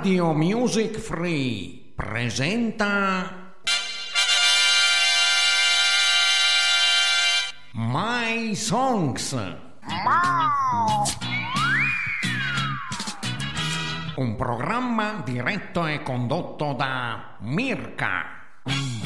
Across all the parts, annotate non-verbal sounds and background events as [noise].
Radio Music Free presenta My Songs. Un programma diretto e condotto da Mirka.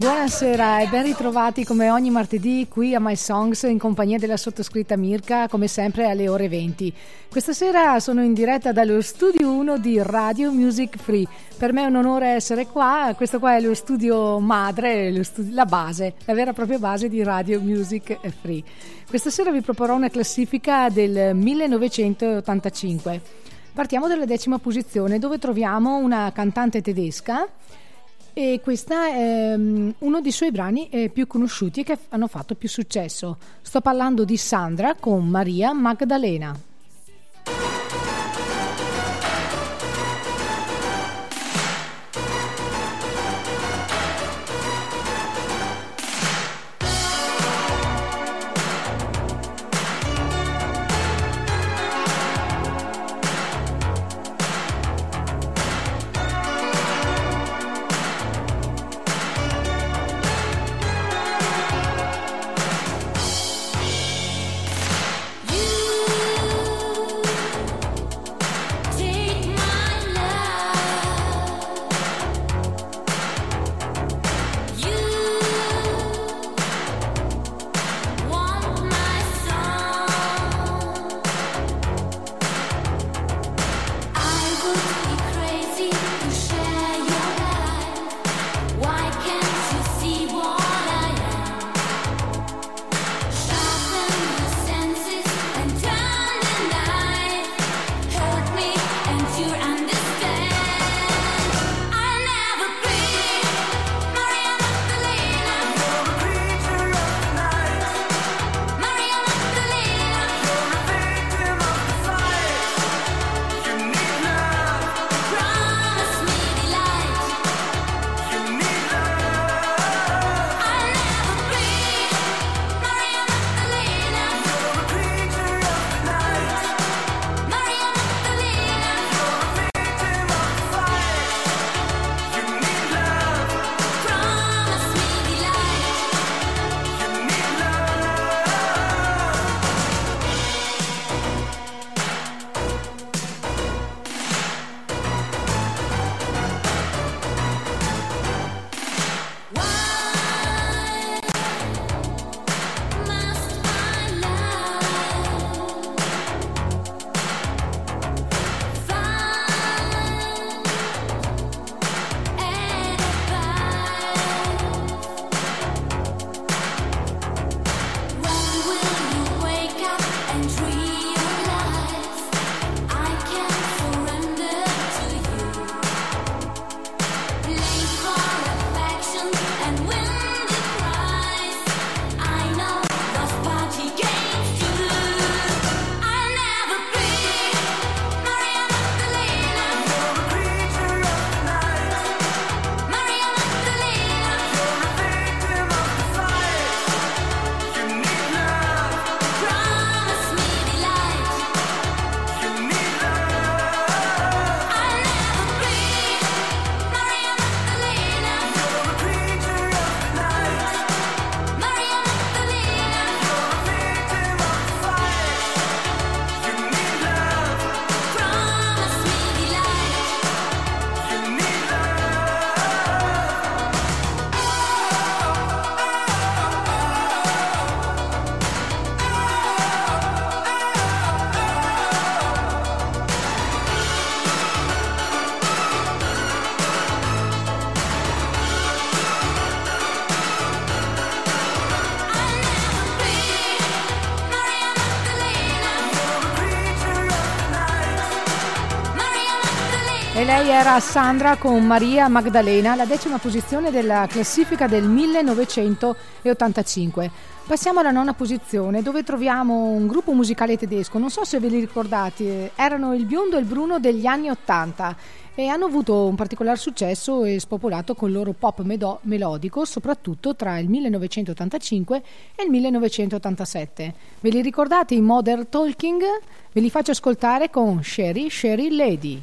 Buonasera e ben ritrovati come ogni martedì qui a My Songs in compagnia della sottoscritta Mirka, come sempre alle ore 20. Questa sera sono in diretta dallo studio 1 di Radio Music Free. Per me è un onore essere qua, questo qua è lo studio madre, lo studio, la base, la vera e propria base di Radio Music Free. Questa sera vi proporrò una classifica del 1985. Partiamo dalla decima posizione dove troviamo una cantante tedesca e questo è um, uno dei suoi brani eh, più conosciuti e che hanno fatto più successo. Sto parlando di Sandra con Maria Magdalena. Era Sandra con Maria Magdalena, la decima posizione della classifica del 1985. Passiamo alla nona posizione dove troviamo un gruppo musicale tedesco, non so se ve li ricordate, erano il biondo e il bruno degli anni 80 e hanno avuto un particolare successo e spopolato con il loro pop medo- melodico, soprattutto tra il 1985 e il 1987. Ve li ricordate i Modern Talking? Ve li faccio ascoltare con Sherry Sherry Lady.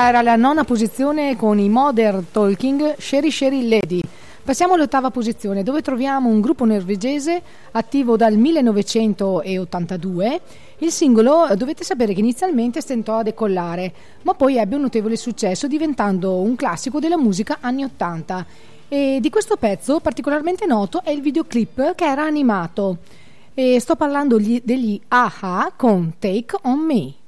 questa era la nona posizione con i Modern Talking Sherry Sherry Lady. Passiamo all'ottava posizione dove troviamo un gruppo norvegese attivo dal 1982. Il singolo dovete sapere che inizialmente stentò a decollare, ma poi ebbe un notevole successo diventando un classico della musica anni 80. E di questo pezzo particolarmente noto è il videoclip che era animato. E sto parlando gli- degli AHA con Take On Me.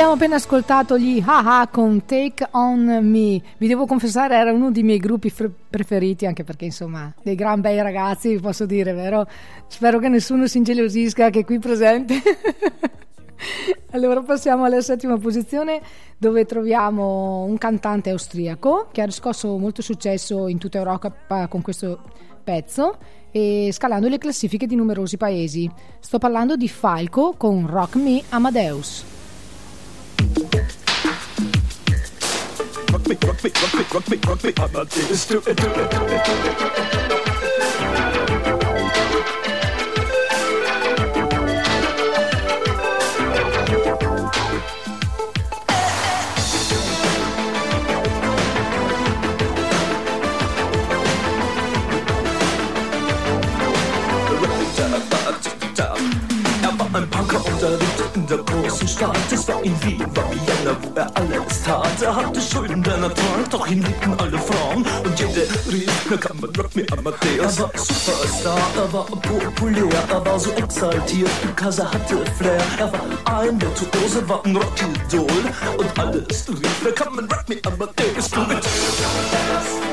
Abbiamo appena ascoltato gli Haha con Take On Me. Vi devo confessare, era uno dei miei gruppi fre- preferiti, anche perché insomma, dei gran bei ragazzi, posso dire, vero? Spero che nessuno si ingelosisca che qui presente. [laughs] allora passiamo alla settima posizione dove troviamo un cantante austriaco che ha riscosso molto successo in tutta Europa con questo pezzo e scalando le classifiche di numerosi paesi. Sto parlando di Falco con Rock Me Amadeus. Rock me, rock me, rock me, rock me, rock me, Amadeus, do it, do it, do it, do it. In der großen Stadt. Es war in Wien, war Vienna, wo er alles tat. Er hatte Schulden, denn er trank, doch ihn liebten alle Frauen. Und jede rief, na kann man rock me Amadeus. Er war Superstar, er war populär, er war so exaltiert, because er hatte Flair. Er war ein Virtuose, war ein Rockidol. Und alles rief, na kann man rock me Amadeus. Du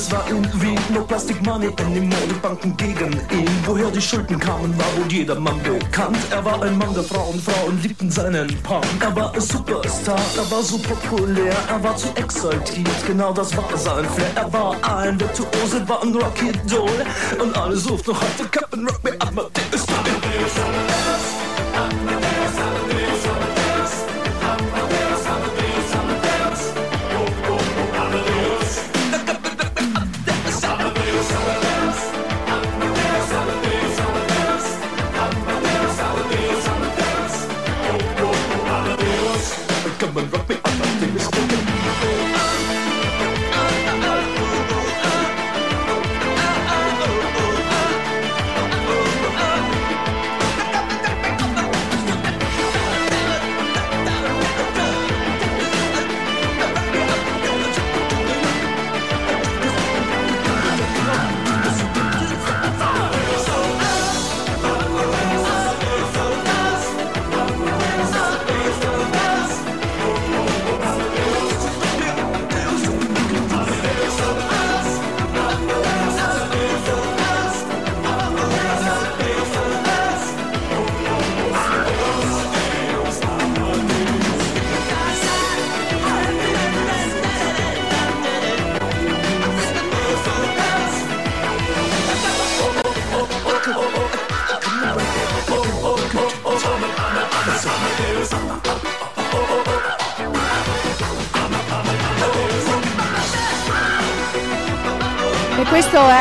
es war in Wien No Plastic Money anymore, die Banken gegen ihn. Woher die Schulden kamen, war wohl jedermann bekannt. Er war ein Mann der Frauen, Frauen liebten seinen Punk Er war ein Superstar, er war so populär Er war zu exaltiert, genau das war sein Flair. Er war ein Virtuose, war ein Rocky Doll. Und alle suchten noch heute Captain Rock Me Amadeus Come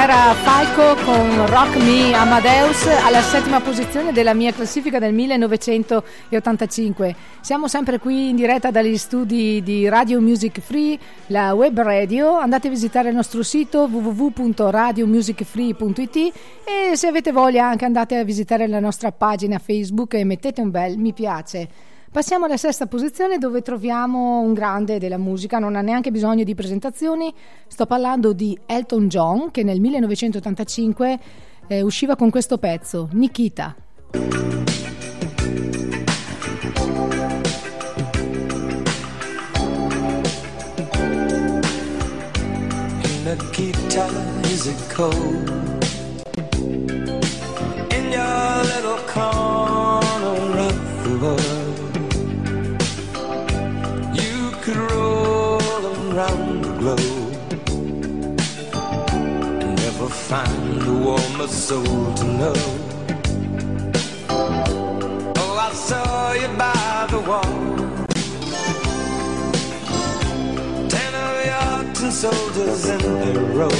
era Falco con Rock Me Amadeus alla settima posizione della mia classifica del 1985. Siamo sempre qui in diretta dagli studi di Radio Music Free, la web radio. Andate a visitare il nostro sito www.radiomusicfree.it e se avete voglia anche andate a visitare la nostra pagina Facebook e mettete un bel mi piace. Passiamo alla sesta posizione dove troviamo un grande della musica, non ha neanche bisogno di presentazioni. Sto parlando di Elton John che nel 1985 eh, usciva con questo pezzo, Nikita. Nikita, is it cold? In your little corner the world. Find a warmer soul to know. Oh, I saw you by the wall. Ten of your soldiers in a row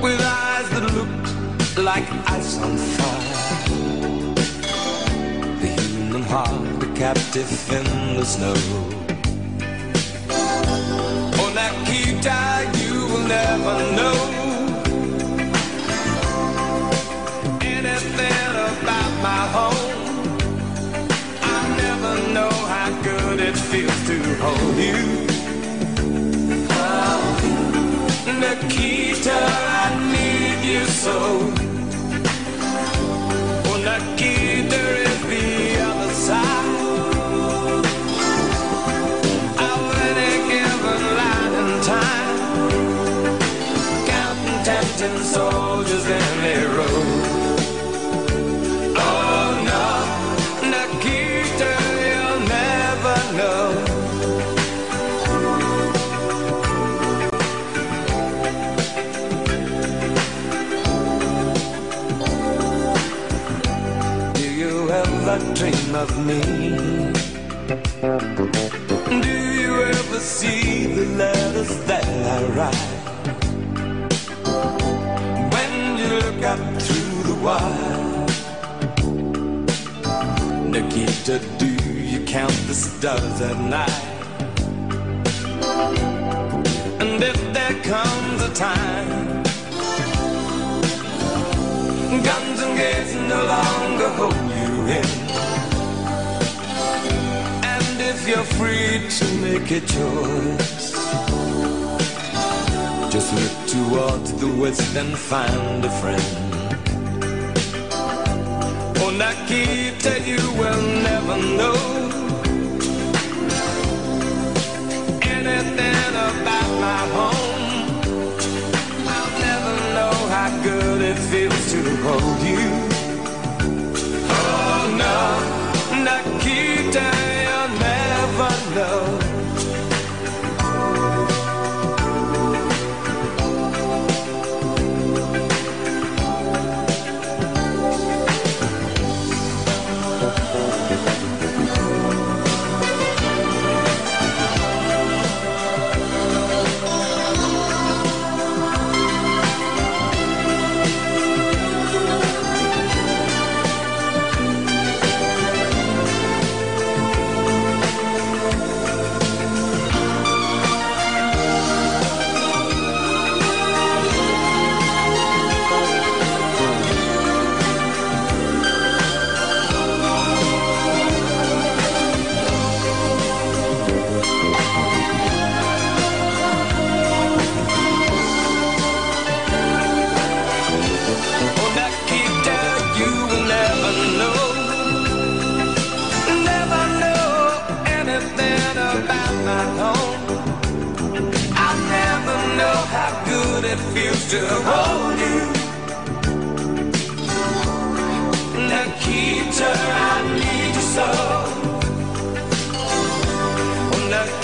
with eyes that looked like ice on fire. The human heart, a captive in the snow. On that Kita, you will never know anything about my home. I never know how good it feels to hold you. Nikita, I need you so. Dream of me? Do you ever see the letters that I write? When you look up through the wire, Nikita, do you count the stars at night? And if there comes a time Guns and gates no longer hold you in. You're free to make a choice, just look toward the west and find a friend. Oh, Nikita, you will never know anything about my home. I'll never know how good it feels to hold you.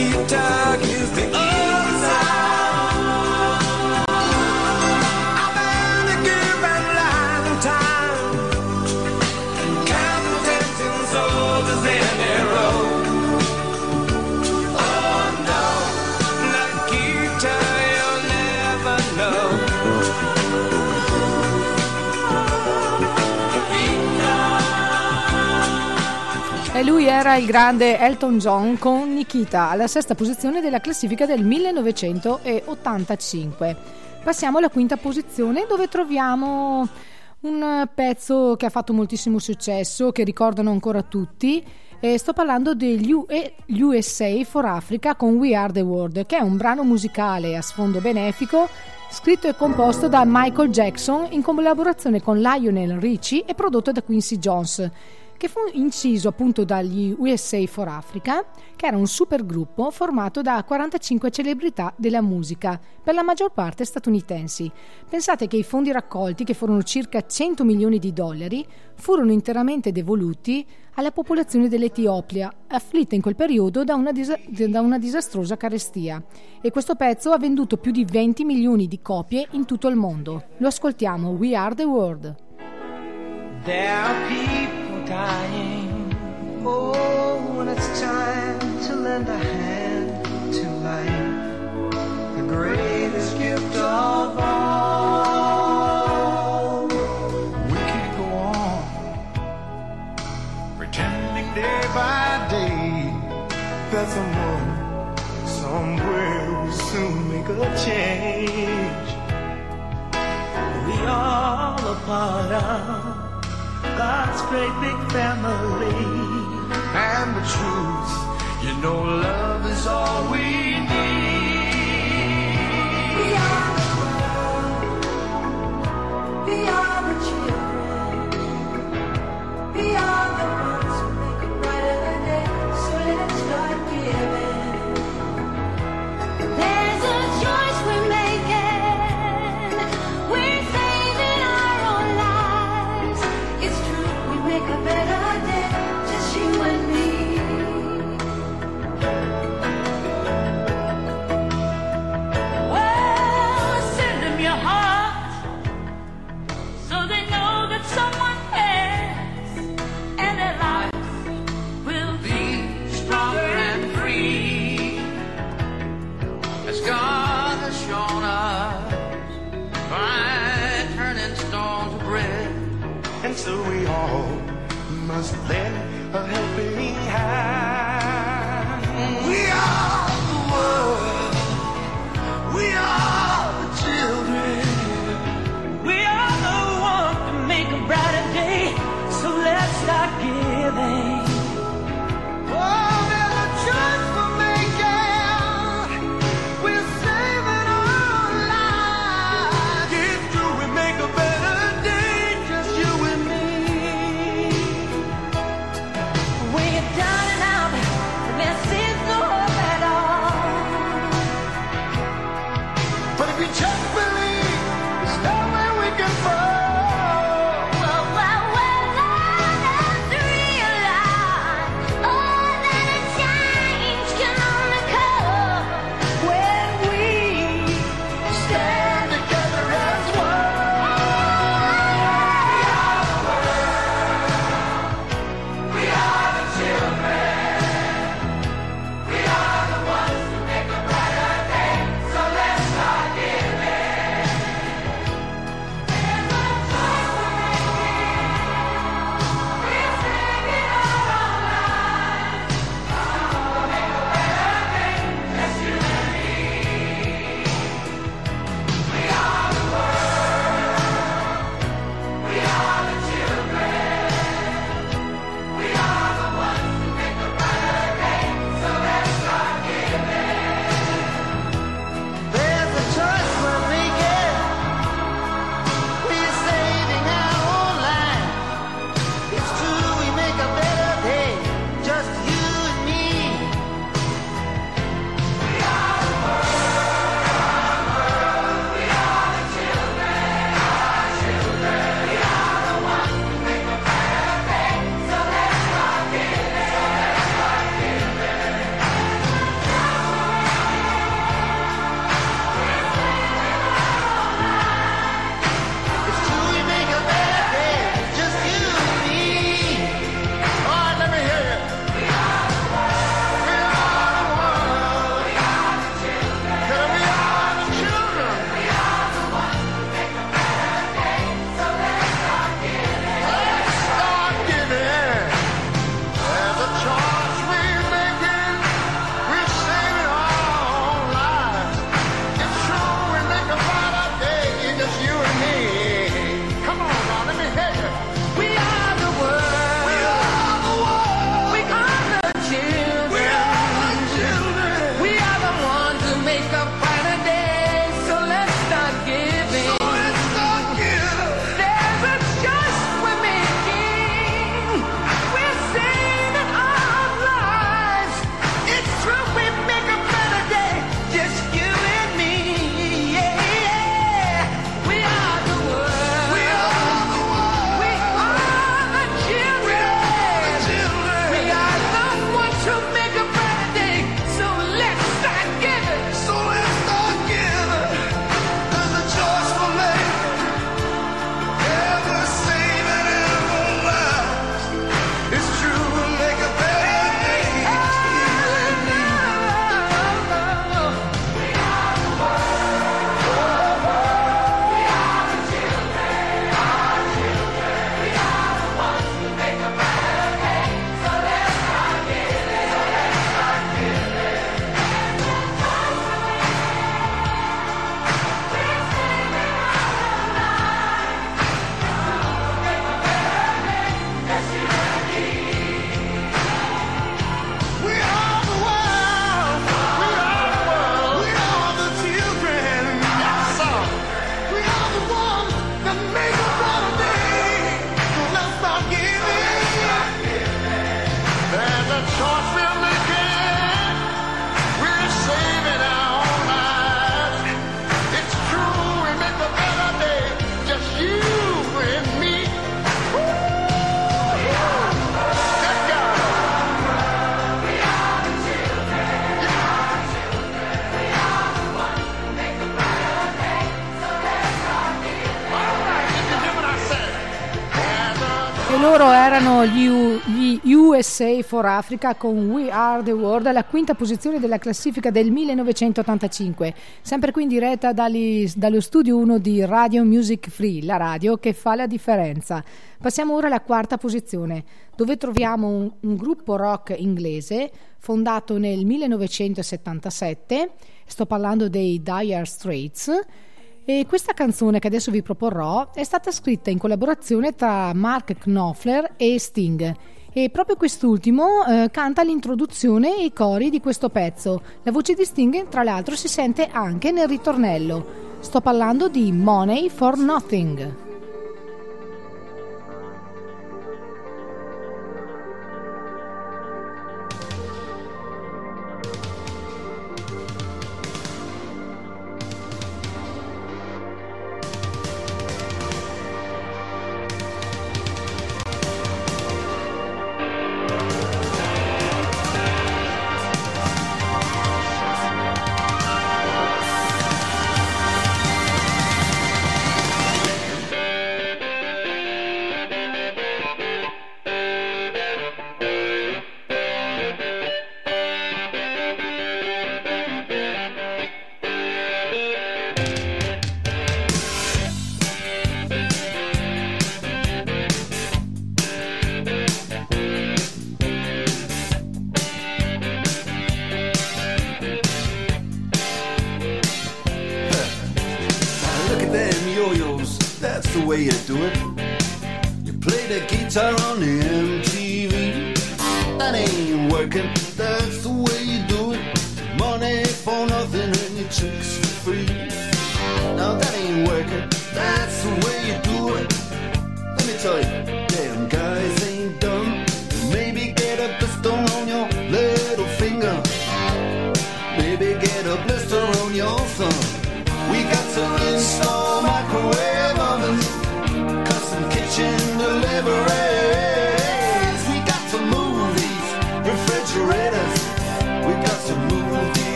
Oh, Nikita is the E lui era il grande Elton John con Nikita alla sesta posizione della classifica del 1985. Passiamo alla quinta posizione dove troviamo un pezzo che ha fatto moltissimo successo, che ricordano ancora tutti. E sto parlando degli USA for Africa con We Are the World, che è un brano musicale a sfondo benefico scritto e composto da Michael Jackson in collaborazione con Lionel Richie e prodotto da Quincy Jones che fu inciso appunto dagli USA for Africa, che era un supergruppo formato da 45 celebrità della musica, per la maggior parte statunitensi. Pensate che i fondi raccolti, che furono circa 100 milioni di dollari, furono interamente devoluti alla popolazione dell'Etiopia, afflitta in quel periodo da una, disa- da una disastrosa carestia. E questo pezzo ha venduto più di 20 milioni di copie in tutto il mondo. Lo ascoltiamo, We Are the World. Are dying. Oh, when it's time to lend a hand to life, the greatest gift of all. We can't go on pretending day by day that someone somewhere will soon make a change. We all a part of God's great big family. And the truth, you know, love is all we need. USA for Africa con We Are the World alla quinta posizione della classifica del 1985, sempre qui in diretta dagli, dallo studio 1 di Radio Music Free, la radio che fa la differenza. Passiamo ora alla quarta posizione, dove troviamo un, un gruppo rock inglese fondato nel 1977, sto parlando dei Dire Straits. E questa canzone che adesso vi proporrò è stata scritta in collaborazione tra Mark Knopfler e Sting e proprio quest'ultimo eh, canta l'introduzione e i cori di questo pezzo. La voce di Sting, tra l'altro, si sente anche nel ritornello. Sto parlando di Money for Nothing.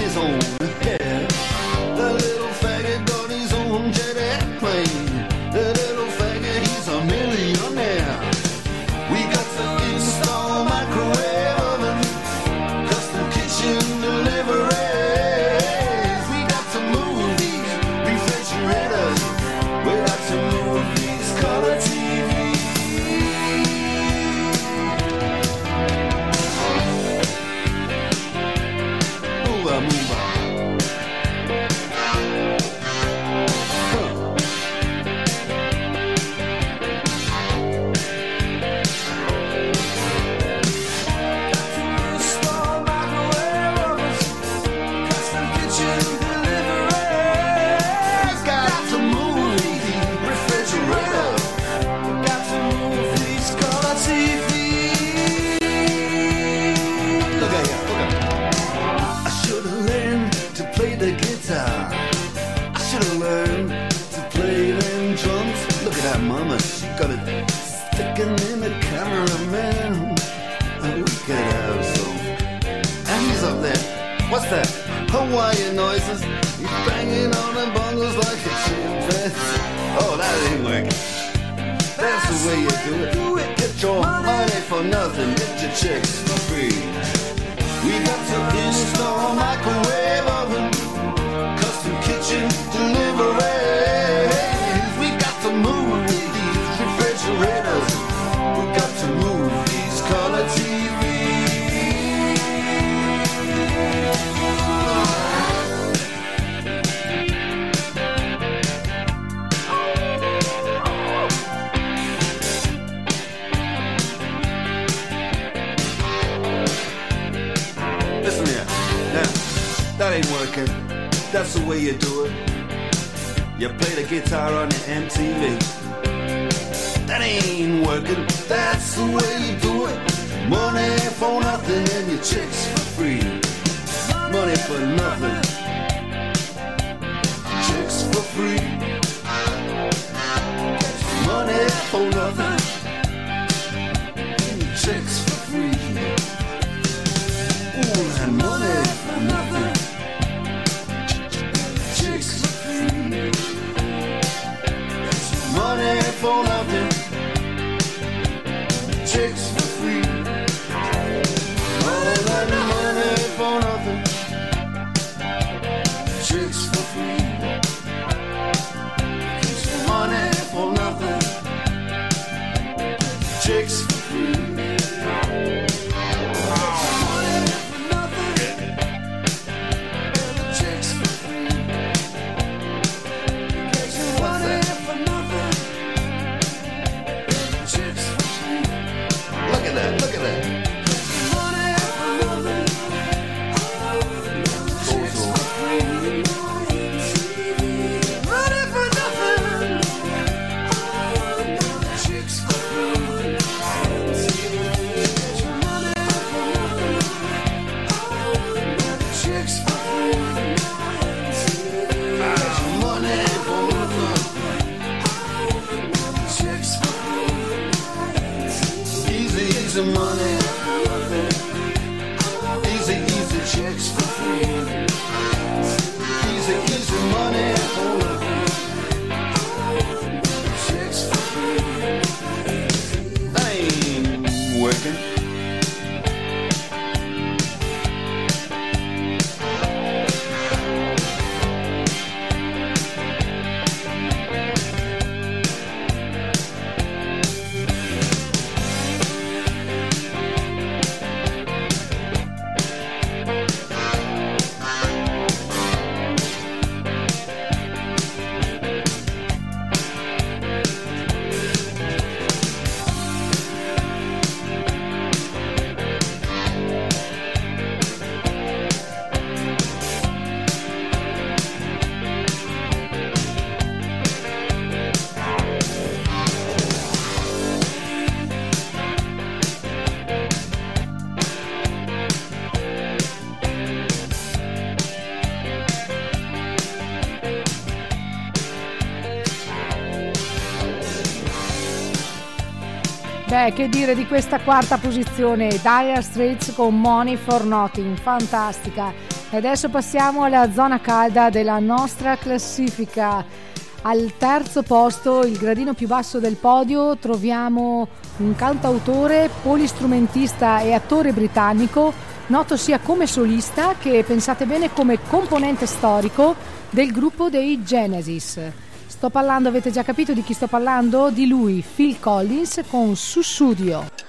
sizzle Beh, che dire di questa quarta posizione, Dire Straits con Money for Nothing, fantastica. E adesso passiamo alla zona calda della nostra classifica. Al terzo posto, il gradino più basso del podio, troviamo un cantautore, polistrumentista e attore britannico, noto sia come solista che pensate bene come componente storico del gruppo dei Genesis. Sto parlando, avete già capito di chi sto parlando? Di lui, Phil Collins con Sussudio.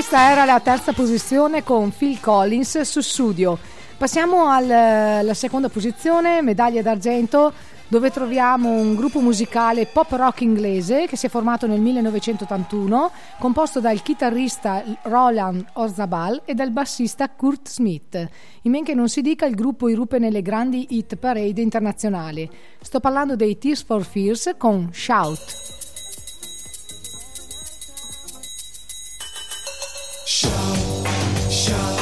Questa era la terza posizione con Phil Collins su Studio. Passiamo al- alla seconda posizione, medaglia d'argento, dove troviamo un gruppo musicale pop rock inglese che si è formato nel 1981, composto dal chitarrista Roland Orzabal e dal bassista Kurt Smith. In men che non si dica, il gruppo irruppe nelle grandi hit parade internazionali. Sto parlando dei Tears for Fears con Shout. show, show.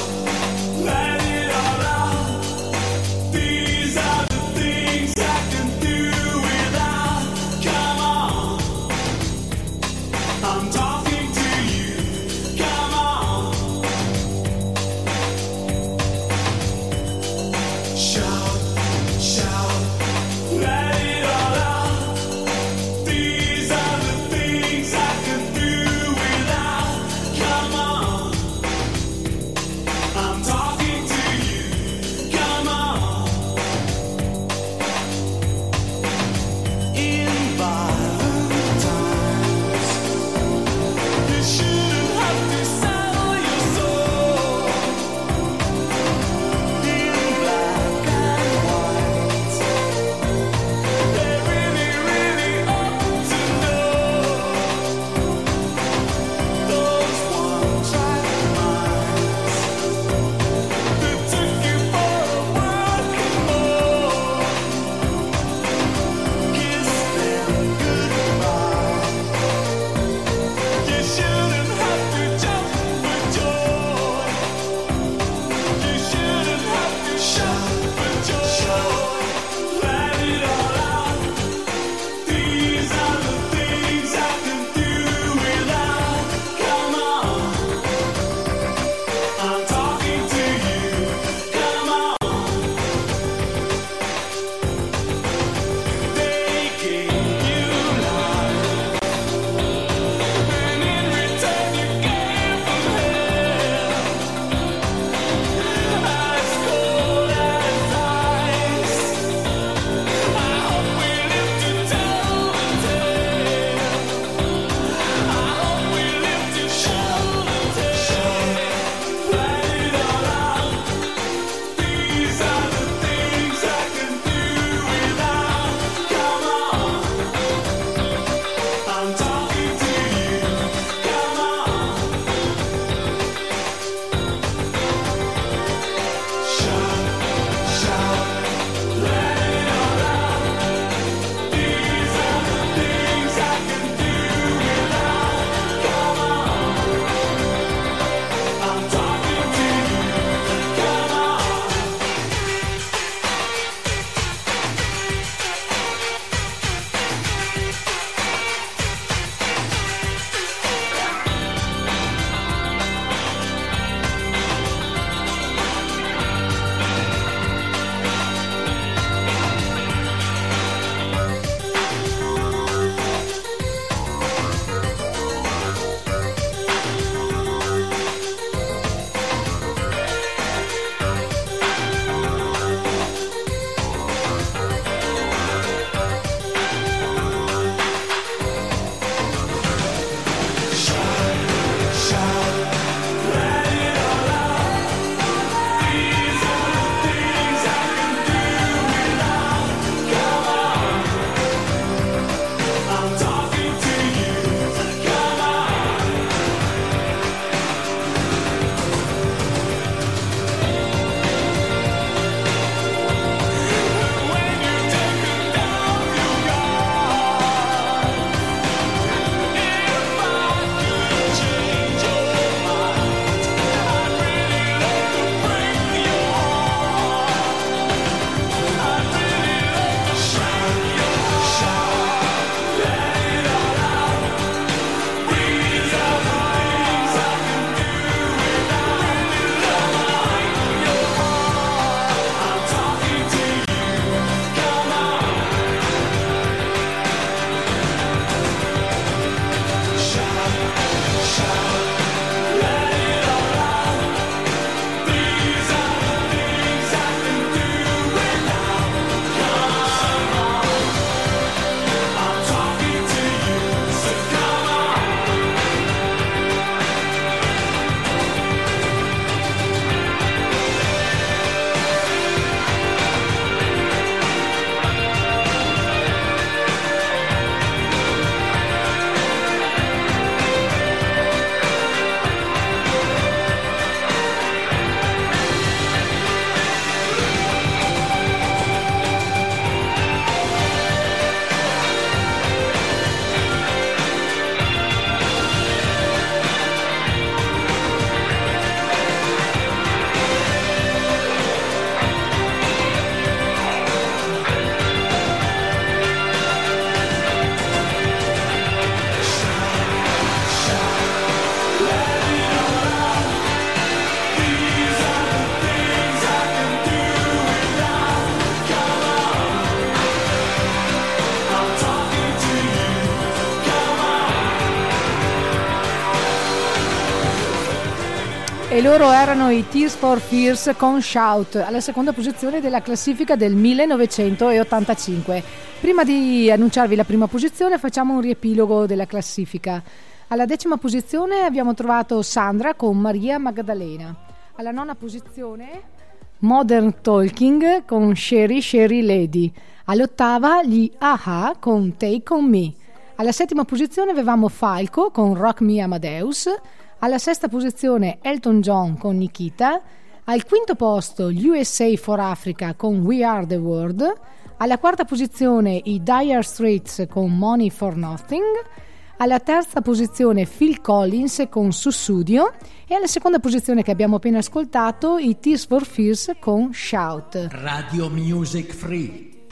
E loro erano i Tears for Fears con Shout alla seconda posizione della classifica del 1985. Prima di annunciarvi la prima posizione facciamo un riepilogo della classifica. Alla decima posizione abbiamo trovato Sandra con Maria Maddalena. Alla nona posizione Modern Talking con Sherry Sherry Lady. All'ottava gli Aha con Take On Me. Alla settima posizione avevamo Falco con Rock Me Amadeus. Alla sesta posizione Elton John con Nikita. Al quinto posto gli USA for Africa con We Are the World. Alla quarta posizione i Dire Straits con Money for Nothing. Alla terza posizione Phil Collins con Sussudio. E alla seconda posizione che abbiamo appena ascoltato i Tears for Fears con Shout. Radio Music Free.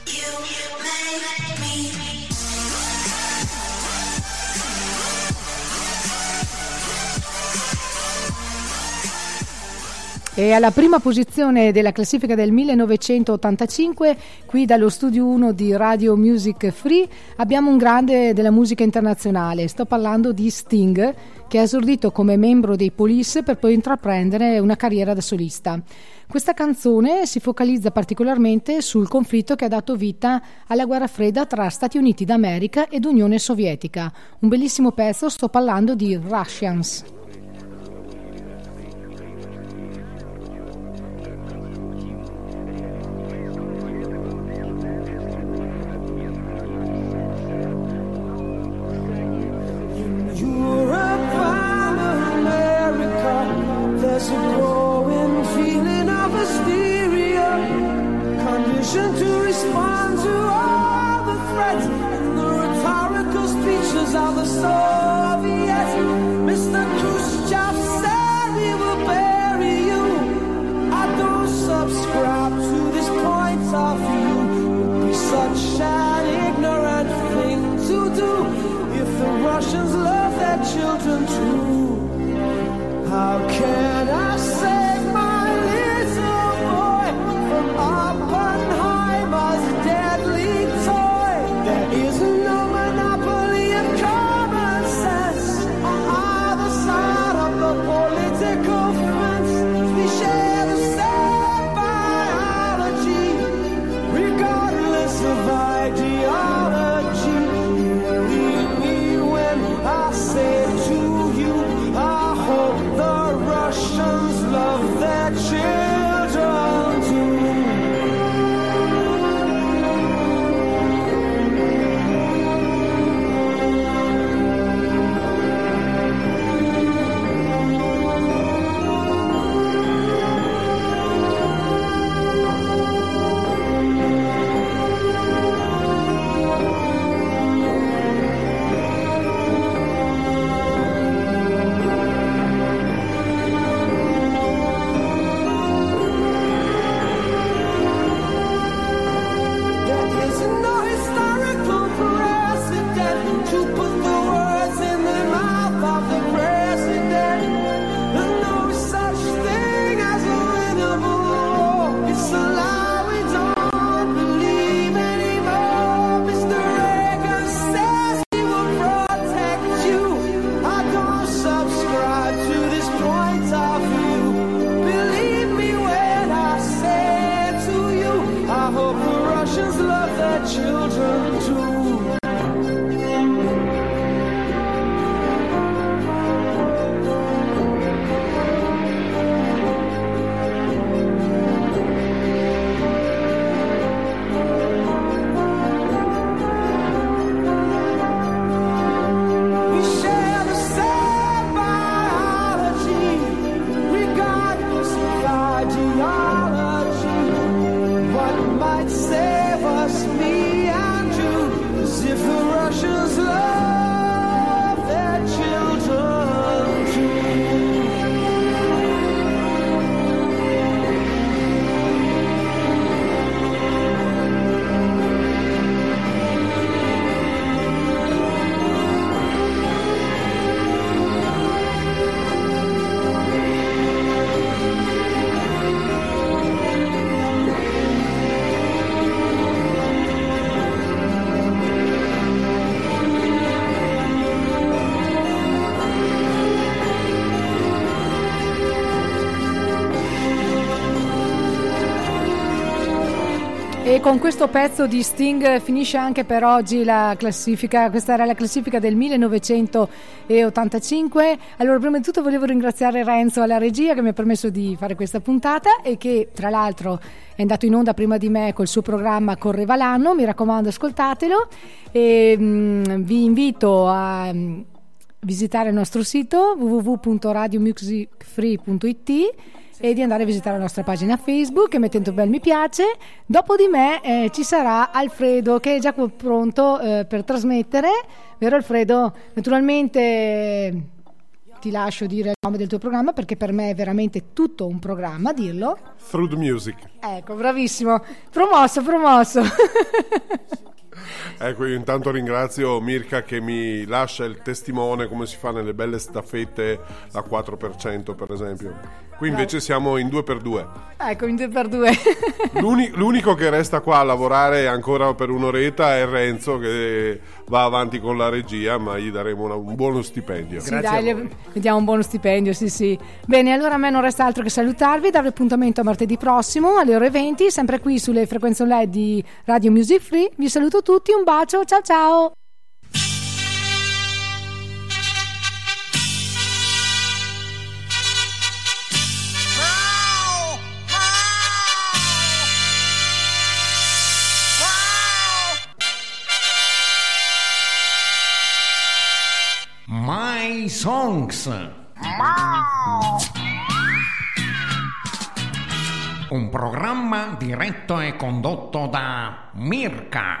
E alla prima posizione della classifica del 1985, qui dallo studio 1 di Radio Music Free, abbiamo un grande della musica internazionale. Sto parlando di Sting, che ha esordito come membro dei Police per poi intraprendere una carriera da solista. Questa canzone si focalizza particolarmente sul conflitto che ha dato vita alla guerra fredda tra Stati Uniti d'America ed Unione Sovietica. Un bellissimo pezzo, sto parlando di Russians. E con questo pezzo di Sting finisce anche per oggi la classifica, questa era la classifica del 1985. Allora, prima di tutto volevo ringraziare Renzo alla regia che mi ha permesso di fare questa puntata e che tra l'altro è andato in onda prima di me col suo programma Correva l'anno, mi raccomando ascoltatelo. E mm, vi invito a mm, visitare il nostro sito www.radiomusicfree.it e di andare a visitare la nostra pagina Facebook e mettendo un bel mi piace. Dopo di me eh, ci sarà Alfredo che è già pronto eh, per trasmettere, vero Alfredo? Naturalmente eh, ti lascio dire il nome del tuo programma perché per me è veramente tutto un programma dirlo. Through the Music. Ecco, bravissimo. Promosso, promosso. [laughs] Ecco, io intanto ringrazio Mirka che mi lascia il testimone come si fa nelle belle staffette a 4% per esempio. Qui invece siamo in 2x2. ecco, in due per due. [laughs] L'uni- l'unico che resta qua a lavorare ancora per un'oretta è Renzo che va avanti con la regia, ma gli daremo una- un buono stipendio. Sì, dai, le- vediamo un buono stipendio, sì, sì. Bene, allora a me non resta altro che salutarvi, darvi appuntamento a martedì prossimo alle ore 20, sempre qui sulle frequenze online di Radio Music Free. Vi saluto tutti, un bacio, ciao ciao! Songs. Un programma diretto e condotto da Mirka.